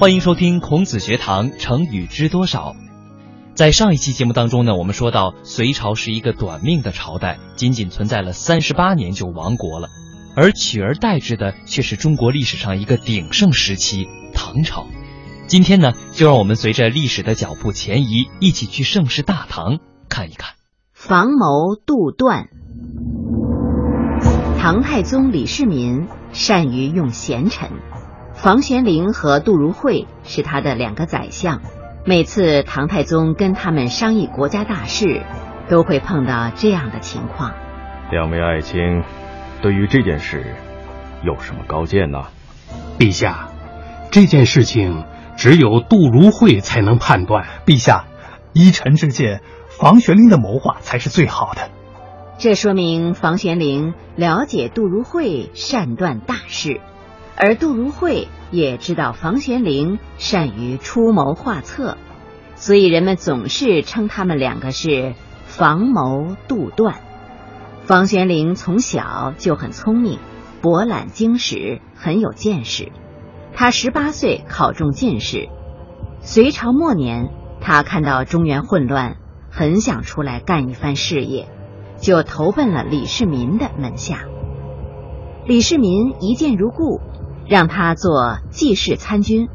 欢迎收听孔子学堂成语知多少。在上一期节目当中呢，我们说到隋朝是一个短命的朝代，仅仅存在了三十八年就亡国了，而取而代之的却是中国历史上一个鼎盛时期——唐朝。今天呢，就让我们随着历史的脚步前移，一起去盛世大唐看一看。房谋杜断。唐太宗李世民善于用贤臣，房玄龄和杜如晦是他的两个宰相。每次唐太宗跟他们商议国家大事，都会碰到这样的情况。两位爱卿，对于这件事有什么高见呢？陛下，这件事情只有杜如晦才能判断。陛下，依臣之见，房玄龄的谋划才是最好的。这说明房玄龄了解杜如晦善断大事。而杜如晦也知道房玄龄善于出谋划策，所以人们总是称他们两个是房谋杜断。房玄龄从小就很聪明，博览经史，很有见识。他十八岁考中进士。隋朝末年，他看到中原混乱，很想出来干一番事业，就投奔了李世民的门下。李世民一见如故。让他做记事参军，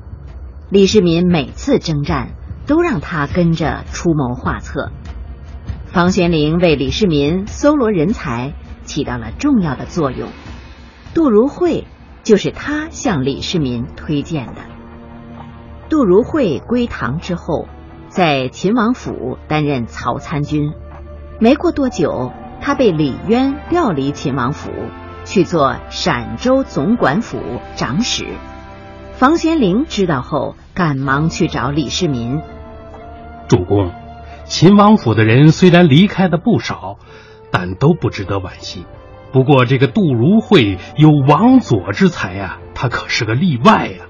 李世民每次征战都让他跟着出谋划策。房玄龄为李世民搜罗人才起到了重要的作用，杜如晦就是他向李世民推荐的。杜如晦归唐之后，在秦王府担任曹参军，没过多久，他被李渊调离秦王府。去做陕州总管府长史，房玄龄知道后，赶忙去找李世民。主公，秦王府的人虽然离开的不少，但都不值得惋惜。不过这个杜如晦有王佐之才呀，他可是个例外呀。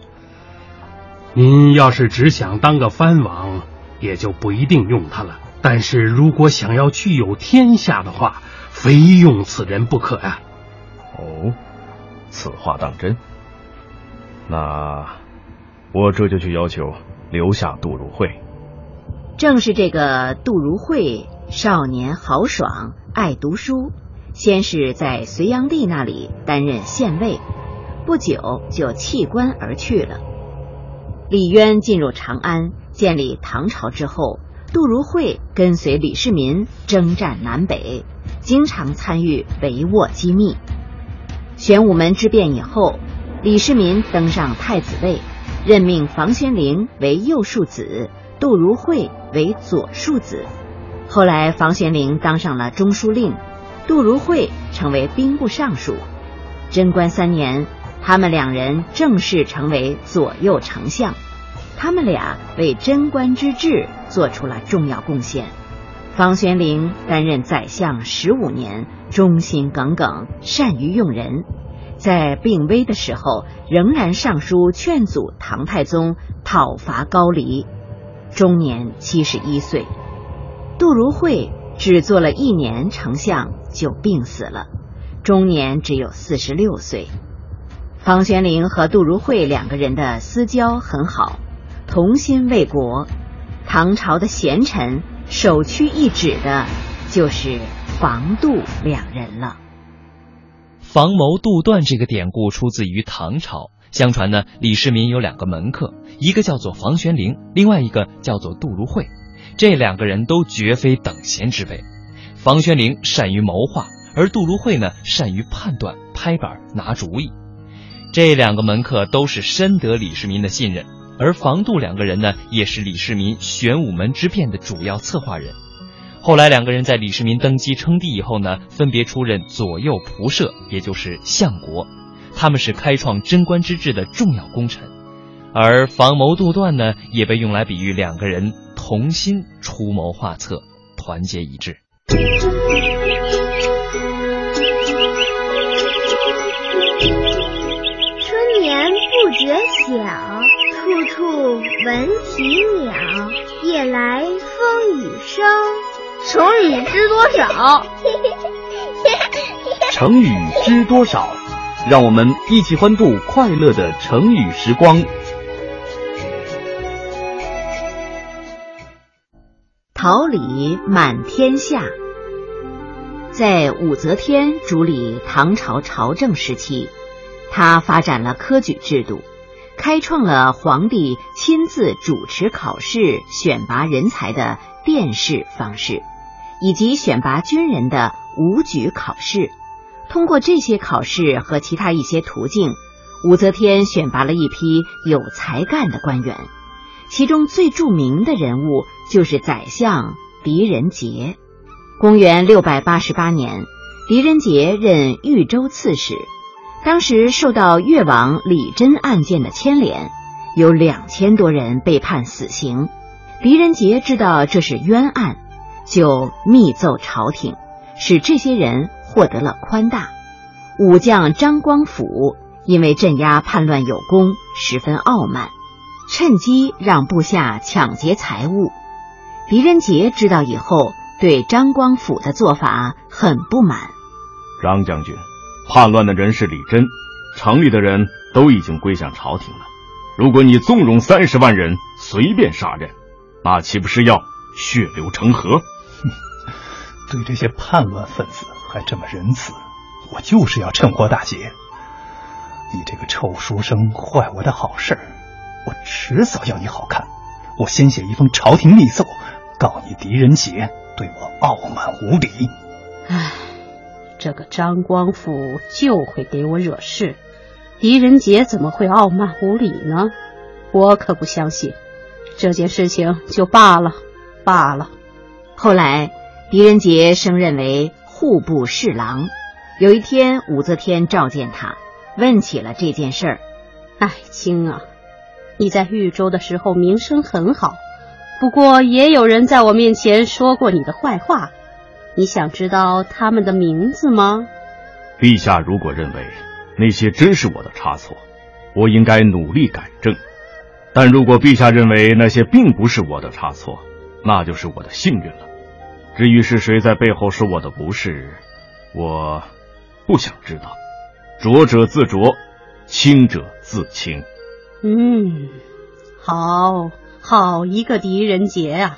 您要是只想当个藩王，也就不一定用他了。但是如果想要具有天下的话，非用此人不可呀。哦，此话当真？那我这就去要求留下杜如晦。正是这个杜如晦，少年豪爽，爱读书，先是在隋炀帝那里担任县尉，不久就弃官而去了。李渊进入长安，建立唐朝之后，杜如晦跟随李世民征战南北，经常参与帷幄机密。玄武门之变以后，李世民登上太子位，任命房玄龄为右庶子，杜如晦为左庶子。后来，房玄龄当上了中书令，杜如晦成为兵部尚书。贞观三年，他们两人正式成为左右丞相。他们俩为贞观之治做出了重要贡献。房玄龄担任宰相十五年，忠心耿耿，善于用人，在病危的时候仍然上书劝阻唐太宗讨伐高丽，终年七十一岁。杜如晦只做了一年丞相就病死了，终年只有四十六岁。房玄龄和杜如晦两个人的私交很好，同心为国。唐朝的贤臣。首屈一指的，就是房杜两人了。房谋杜断这个典故出自于唐朝。相传呢，李世民有两个门客，一个叫做房玄龄，另外一个叫做杜如晦。这两个人都绝非等闲之辈。房玄龄善于谋划，而杜如晦呢，善于判断、拍板、拿主意。这两个门客都是深得李世民的信任。而房杜两个人呢，也是李世民玄武门之变的主要策划人。后来两个人在李世民登基称帝以后呢，分别出任左右仆射，也就是相国。他们是开创贞观之治的重要功臣。而房谋杜断呢，也被用来比喻两个人同心出谋划策，团结一致。春眠不觉晓。闻啼鸟夜来风雨声。成语知多少？成语知多少？让我们一起欢度快乐的成语时光。桃李满天下。在武则天主理唐朝朝政时期她发展了科举制度。开创了皇帝亲自主持考试、选拔人才的殿试方式，以及选拔军人的武举考试。通过这些考试和其他一些途径，武则天选拔了一批有才干的官员。其中最著名的人物就是宰相狄仁杰。公元六百八十八年，狄仁杰任豫州刺史。当时受到越王李真案件的牵连，有两千多人被判死刑。狄仁杰知道这是冤案，就密奏朝廷，使这些人获得了宽大。武将张光辅因为镇压叛乱有功，十分傲慢。趁机让部下抢劫财物，狄仁杰知道以后，对张光辅的做法很不满。张将军，叛乱的人是李真，城里的人都已经归向朝廷了。如果你纵容三十万人随便杀人，那岂不是要血流成河？对这些叛乱分子还这么仁慈，我就是要趁火打劫。你这个臭书生，坏我的好事儿！我迟早要你好看，我先写一封朝廷密奏，告你狄仁杰对我傲慢无礼。唉，这个张光辅就会给我惹事，狄仁杰怎么会傲慢无礼呢？我可不相信。这件事情就罢了，罢了。后来，狄仁杰升任为户部侍郎。有一天，武则天召见他，问起了这件事儿。爱卿啊。你在豫州的时候名声很好，不过也有人在我面前说过你的坏话。你想知道他们的名字吗？陛下如果认为那些真是我的差错，我应该努力改正；但如果陛下认为那些并不是我的差错，那就是我的幸运了。至于是谁在背后说我的不是，我不想知道。浊者自浊，清者自清。嗯，好好一个狄仁杰啊！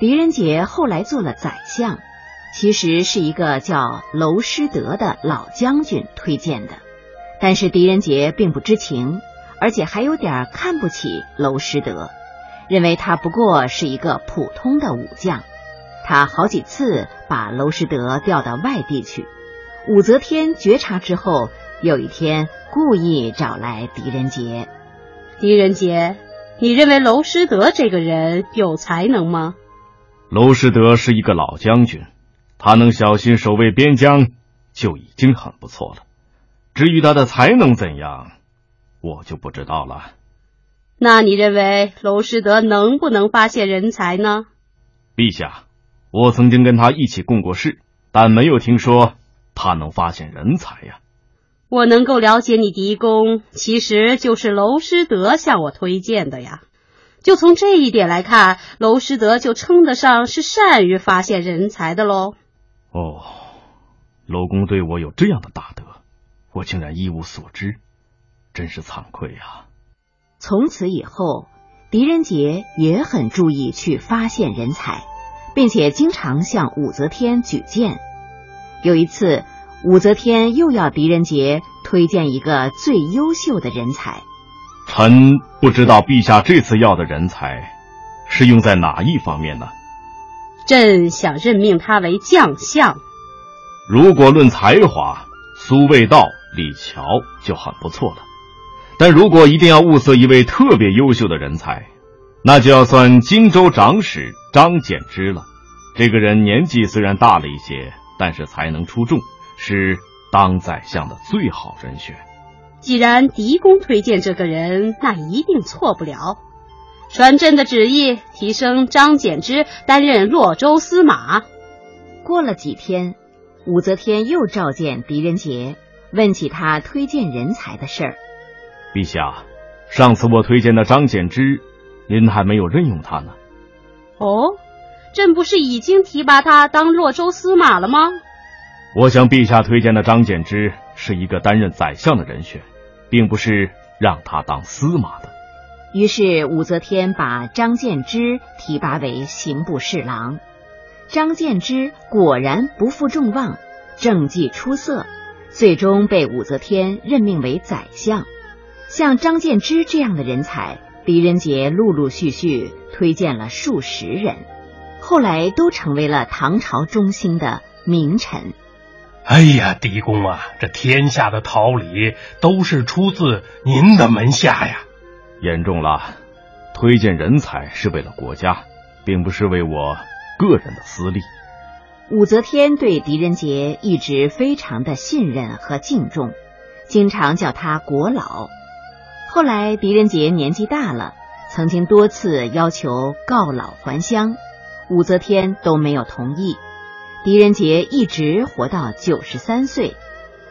狄仁杰后来做了宰相，其实是一个叫娄师德的老将军推荐的，但是狄仁杰并不知情，而且还有点看不起娄师德，认为他不过是一个普通的武将。他好几次把娄师德调到外地去。武则天觉察之后，有一天故意找来狄仁杰。狄仁杰，你认为娄师德这个人有才能吗？娄师德是一个老将军，他能小心守卫边疆就已经很不错了。至于他的才能怎样，我就不知道了。那你认为娄师德能不能发现人才呢？陛下，我曾经跟他一起共过事，但没有听说他能发现人才呀。我能够了解你狄公，其实就是娄师德向我推荐的呀。就从这一点来看，娄师德就称得上是善于发现人才的喽。哦，楼公对我有这样的大德，我竟然一无所知，真是惭愧呀。从此以后，狄仁杰也很注意去发现人才，并且经常向武则天举荐。有一次。武则天又要狄仁杰推荐一个最优秀的人才。臣不知道陛下这次要的人才是用在哪一方面呢？朕想任命他为将相。如果论才华，苏味道、李峤就很不错了。但如果一定要物色一位特别优秀的人才，那就要算荆州长史张柬之了。这个人年纪虽然大了一些，但是才能出众。是当宰相的最好人选。既然狄公推荐这个人，那一定错不了。传朕的旨意，提升张柬之担任洛州司马。过了几天，武则天又召见狄仁杰，问起他推荐人才的事儿。陛下，上次我推荐的张柬之，您还没有任用他呢。哦，朕不是已经提拔他当洛州司马了吗？我向，陛下推荐的张柬之是一个担任宰相的人选，并不是让他当司马的。于是武则天把张建之提拔为刑部侍郎。张建之果然不负众望，政绩出色，最终被武则天任命为宰相。像张建之这样的人才，狄仁杰陆陆续续推荐了数十人，后来都成为了唐朝中兴的名臣。哎呀，狄公啊，这天下的桃李都是出自您的门下呀！言重了，推荐人才是为了国家，并不是为我。个人的私利，武则天对狄仁杰一直非常的信任和敬重，经常叫他国老。后来狄仁杰年纪大了，曾经多次要求告老还乡，武则天都没有同意。狄仁杰一直活到九十三岁，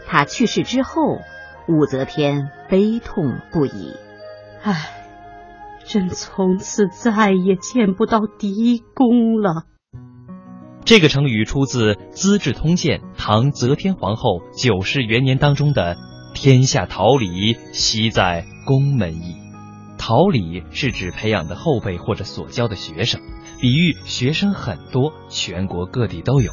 他去世之后，武则天悲痛不已。唉，朕从此再也见不到狄公了。这个成语出自《资治通鉴·唐则天皇后九世元年》当中的“天下桃李，悉在宫门矣”。桃李是指培养的后辈或者所教的学生，比喻学生很多，全国各地都有。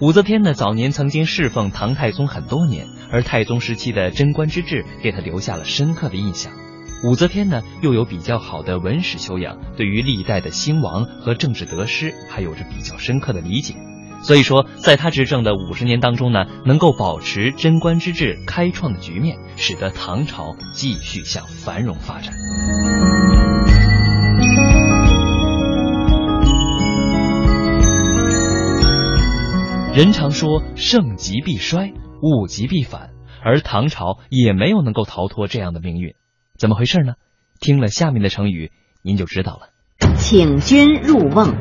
武则天呢，早年曾经侍奉唐太宗很多年，而太宗时期的贞观之治给他留下了深刻的印象。武则天呢，又有比较好的文史修养，对于历代的兴亡和政治得失还有着比较深刻的理解。所以说，在他执政的五十年当中呢，能够保持贞观之治开创的局面，使得唐朝继续向繁荣发展。人常说盛极必衰，物极必反，而唐朝也没有能够逃脱这样的命运。怎么回事呢？听了下面的成语，您就知道了。请君入瓮。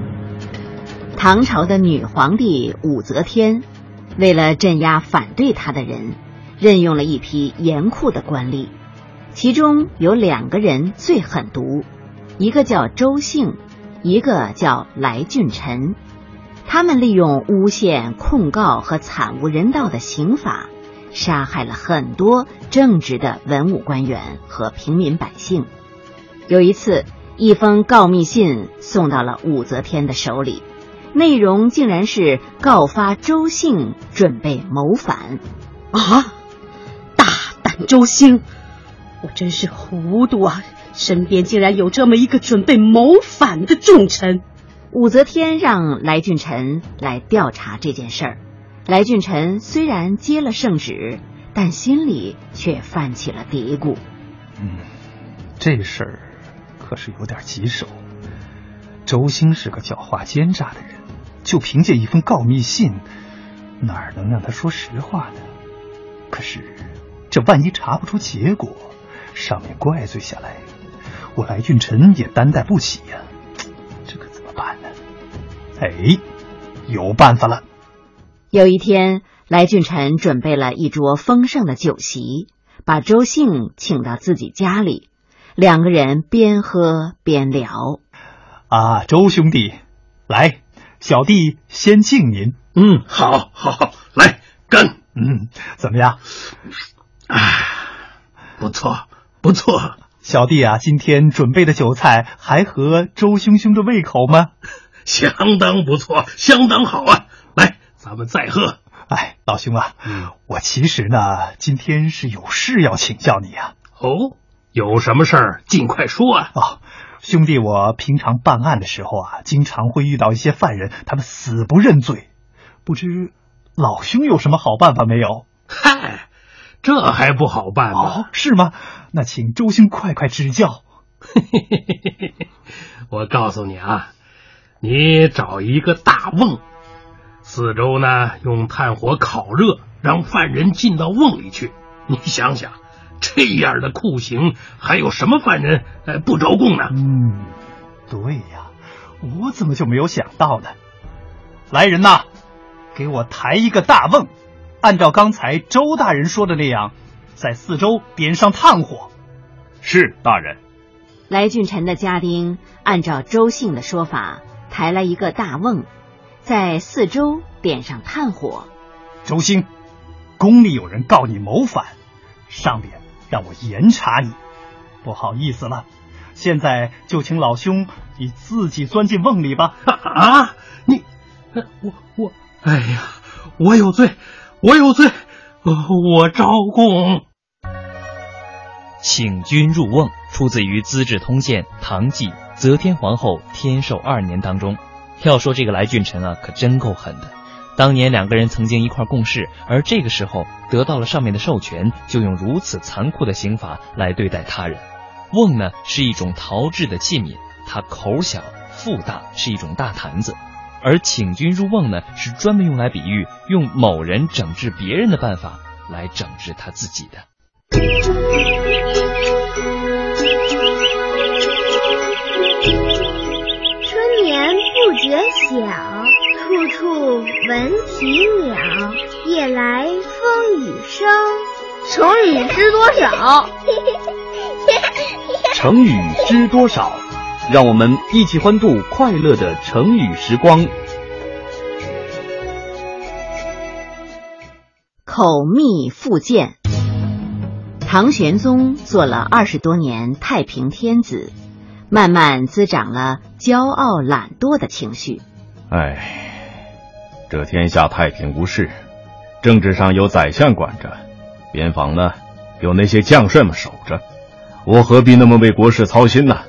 唐朝的女皇帝武则天，为了镇压反对她的人，任用了一批严酷的官吏，其中有两个人最狠毒，一个叫周兴，一个叫来俊臣。他们利用诬陷、控告和惨无人道的刑法。杀害了很多正直的文武官员和平民百姓。有一次，一封告密信送到了武则天的手里，内容竟然是告发周兴准备谋反。啊！大胆周兴，我真是糊涂啊！身边竟然有这么一个准备谋反的重臣。武则天让来俊臣来调查这件事儿。来俊臣虽然接了圣旨，但心里却泛起了嘀咕。嗯，这事儿可是有点棘手。周兴是个狡猾奸诈的人，就凭借一封告密信，哪能让他说实话呢？可是，这万一查不出结果，上面怪罪下来，我来俊臣也担待不起呀。这可怎么办呢？哎，有办法了。有一天，来俊臣准备了一桌丰盛的酒席，把周兴请到自己家里，两个人边喝边聊。啊，周兄弟，来，小弟先敬您。嗯，好，好，好，来干。嗯，怎么样？啊，不错，不错。小弟啊，今天准备的酒菜还合周兄兄的胃口吗？相当不错，相当好啊。咱们再喝。哎，老兄啊，我其实呢，今天是有事要请教你啊。哦，有什么事儿尽快说啊。哦，兄弟，我平常办案的时候啊，经常会遇到一些犯人，他们死不认罪，不知老兄有什么好办法没有？嗨，这还不好办吗？是吗？那请周兄快快指教。我告诉你啊，你找一个大瓮。四周呢，用炭火烤热，让犯人进到瓮里去。你想想，这样的酷刑，还有什么犯人呃不招供呢？嗯，对呀，我怎么就没有想到呢？来人呐，给我抬一个大瓮，按照刚才周大人说的那样，在四周点上炭火。是大人。来俊臣的家丁按照周姓的说法，抬来一个大瓮。在四周点上炭火。周兴，宫里有人告你谋反，上边让我严查你。不好意思了，现在就请老兄你自己钻进瓮里吧。啊，你，我我，哎呀，我有罪，我有罪，我招供。请君入瓮出自于《资治通鉴·唐纪·则天皇后天寿二年》当中。要说这个来俊臣啊，可真够狠的。当年两个人曾经一块共事，而这个时候得到了上面的授权，就用如此残酷的刑法来对待他人。瓮呢是一种陶制的器皿，它口小腹大，是一种大坛子；而请君入瓮呢，是专门用来比喻用某人整治别人的办法来整治他自己的。觉晓。处处闻啼鸟，夜来风雨声。成语知多少？成语知多少？让我们一起欢度快乐的成语时光。口蜜腹剑。唐玄宗做了二十多年太平天子，慢慢滋长了骄傲懒惰的情绪。哎。这天下太平无事，政治上有宰相管着，边防呢有那些将帅们守着，我何必那么为国事操心呢？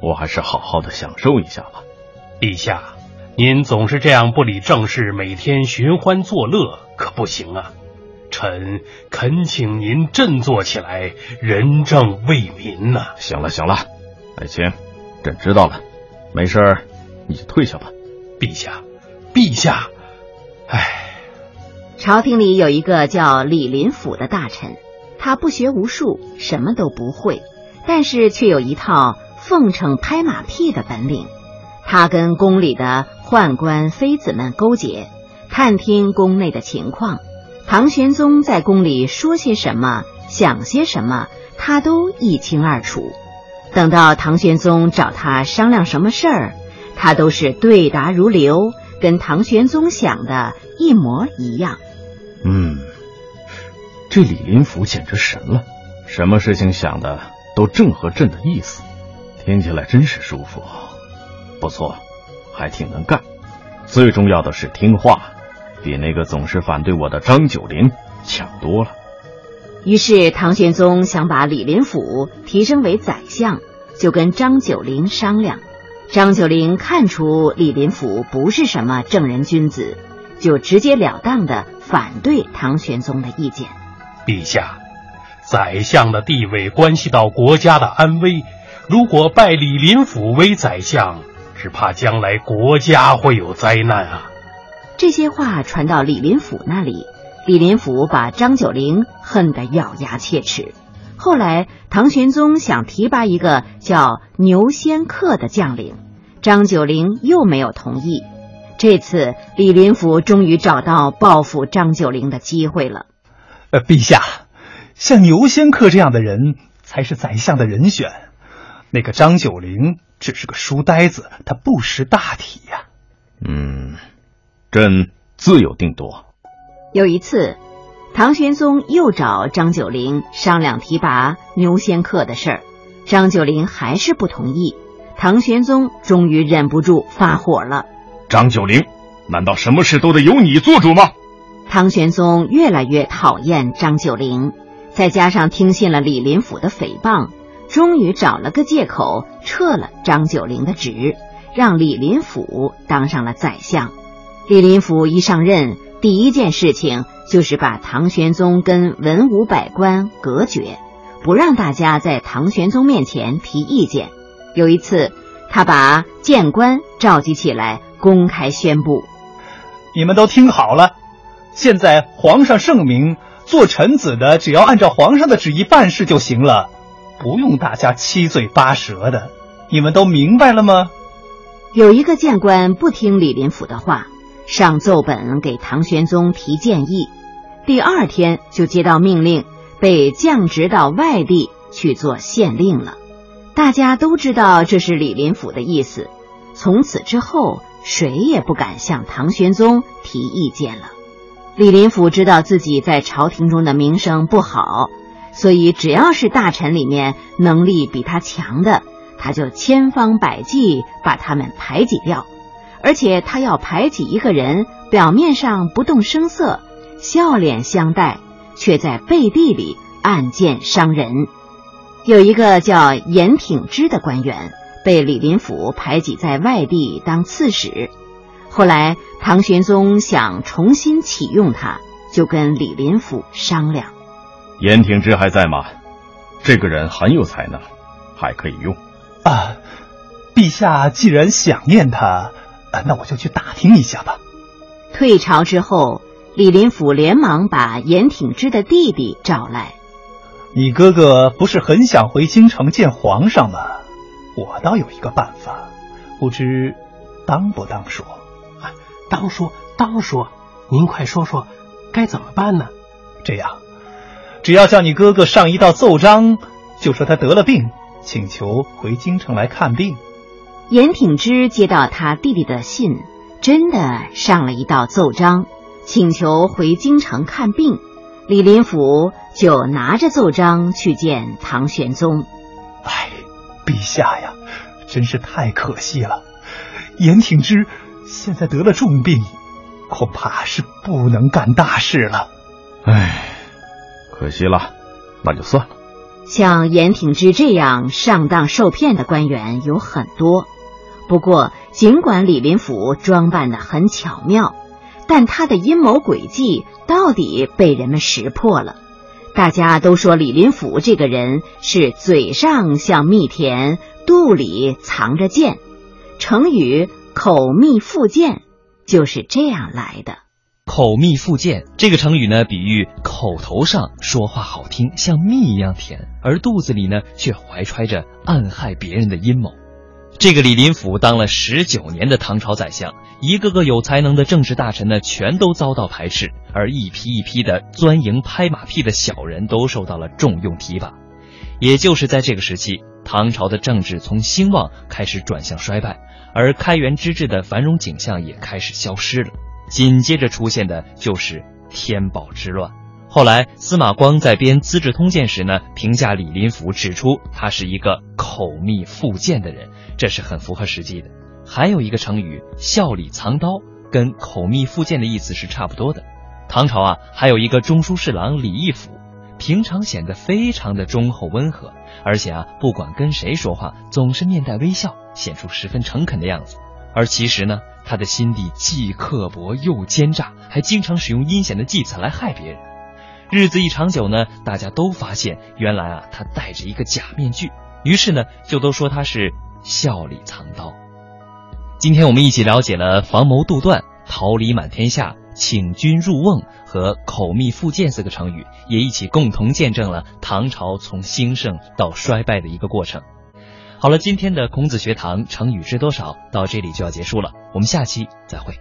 我还是好好的享受一下吧。陛下，您总是这样不理政事，每天寻欢作乐，可不行啊！臣恳请您振作起来，仁政为民呐！行了行了，爱卿，朕知道了，没事你就退下吧。陛下，陛下。唉，朝廷里有一个叫李林甫的大臣，他不学无术，什么都不会，但是却有一套奉承拍马屁的本领。他跟宫里的宦官妃子们勾结，探听宫内的情况。唐玄宗在宫里说些什么，想些什么，他都一清二楚。等到唐玄宗找他商量什么事儿，他都是对答如流。跟唐玄宗想的一模一样。嗯，这李林甫简直神了，什么事情想的都正合朕的意思，听起来真是舒服。不错，还挺能干，最重要的是听话，比那个总是反对我的张九龄强多了。于是唐玄宗想把李林甫提升为宰相，就跟张九龄商量。张九龄看出李林甫不是什么正人君子，就直截了当的反对唐玄宗的意见。陛下，宰相的地位关系到国家的安危，如果拜李林甫为宰相，只怕将来国家会有灾难啊！这些话传到李林甫那里，李林甫把张九龄恨得咬牙切齿。后来，唐玄宗想提拔一个叫牛仙客的将领，张九龄又没有同意。这次，李林甫终于找到报复张九龄的机会了。呃，陛下，像牛仙客这样的人才是宰相的人选。那个张九龄只是个书呆子，他不识大体呀。嗯，朕自有定夺。有一次。唐玄宗又找张九龄商量提拔牛仙客的事儿，张九龄还是不同意。唐玄宗终于忍不住发火了：“张九龄，难道什么事都得由你做主吗？”唐玄宗越来越讨厌张九龄，再加上听信了李林甫的诽谤，终于找了个借口撤了张九龄的职，让李林甫当上了宰相。李林甫一上任，第一件事情。就是把唐玄宗跟文武百官隔绝，不让大家在唐玄宗面前提意见。有一次，他把谏官召集起来，公开宣布：“你们都听好了，现在皇上圣明，做臣子的只要按照皇上的旨意办事就行了，不用大家七嘴八舌的。你们都明白了吗？”有一个谏官不听李林甫的话。上奏本给唐玄宗提建议，第二天就接到命令，被降职到外地去做县令了。大家都知道这是李林甫的意思，从此之后谁也不敢向唐玄宗提意见了。李林甫知道自己在朝廷中的名声不好，所以只要是大臣里面能力比他强的，他就千方百计把他们排挤掉，而且他要排挤一个人，表面上不动声色，笑脸相待，却在背地里暗箭伤人。有一个叫严挺之的官员，被李林甫排挤在外地当刺史。后来唐玄宗想重新启用他，就跟李林甫商量。严挺之还在吗？这个人很有才能，还可以用。啊，陛下既然想念他，那我就去打听一下吧。退朝之后，李林甫连忙把严挺之的弟弟找来。你哥哥不是很想回京城见皇上吗？我倒有一个办法，不知当不当说？啊，当说，当说。您快说说，该怎么办呢？这样，只要叫你哥哥上一道奏章，就说他得了病。请求回京城来看病。严挺之接到他弟弟的信，真的上了一道奏章，请求回京城看病。李林甫就拿着奏章去见唐玄宗。哎，陛下呀，真是太可惜了。严挺之现在得了重病，恐怕是不能干大事了。哎，可惜了，那就算了。像严挺之这样上当受骗的官员有很多，不过尽管李林甫装扮的很巧妙，但他的阴谋诡计到底被人们识破了。大家都说李林甫这个人是嘴上像蜜甜，肚里藏着剑，成语“口蜜腹剑”就是这样来的。口蜜腹剑这个成语呢，比喻口头上说话好听，像蜜一样甜，而肚子里呢却怀揣着暗害别人的阴谋。这个李林甫当了十九年的唐朝宰相，一个个有才能的政治大臣呢，全都遭到排斥，而一批一批的钻营拍马屁的小人都受到了重用提拔。也就是在这个时期，唐朝的政治从兴旺开始转向衰败，而开元之治的繁荣景象也开始消失了。紧接着出现的就是天宝之乱。后来司马光在编《资治通鉴》时呢，评价李林甫，指出他是一个口蜜腹剑的人，这是很符合实际的。还有一个成语“笑里藏刀”，跟口蜜腹剑的意思是差不多的。唐朝啊，还有一个中书侍郎李义府，平常显得非常的忠厚温和，而且啊，不管跟谁说话，总是面带微笑，显出十分诚恳的样子。而其实呢，他的心地既刻薄又奸诈，还经常使用阴险的计策来害别人。日子一长久呢，大家都发现原来啊，他戴着一个假面具，于是呢，就都说他是笑里藏刀。今天我们一起了解了防谋杜断、桃李满天下、请君入瓮和口蜜腹剑四个成语，也一起共同见证了唐朝从兴盛到衰败的一个过程。好了，今天的孔子学堂成语知多少到这里就要结束了，我们下期再会。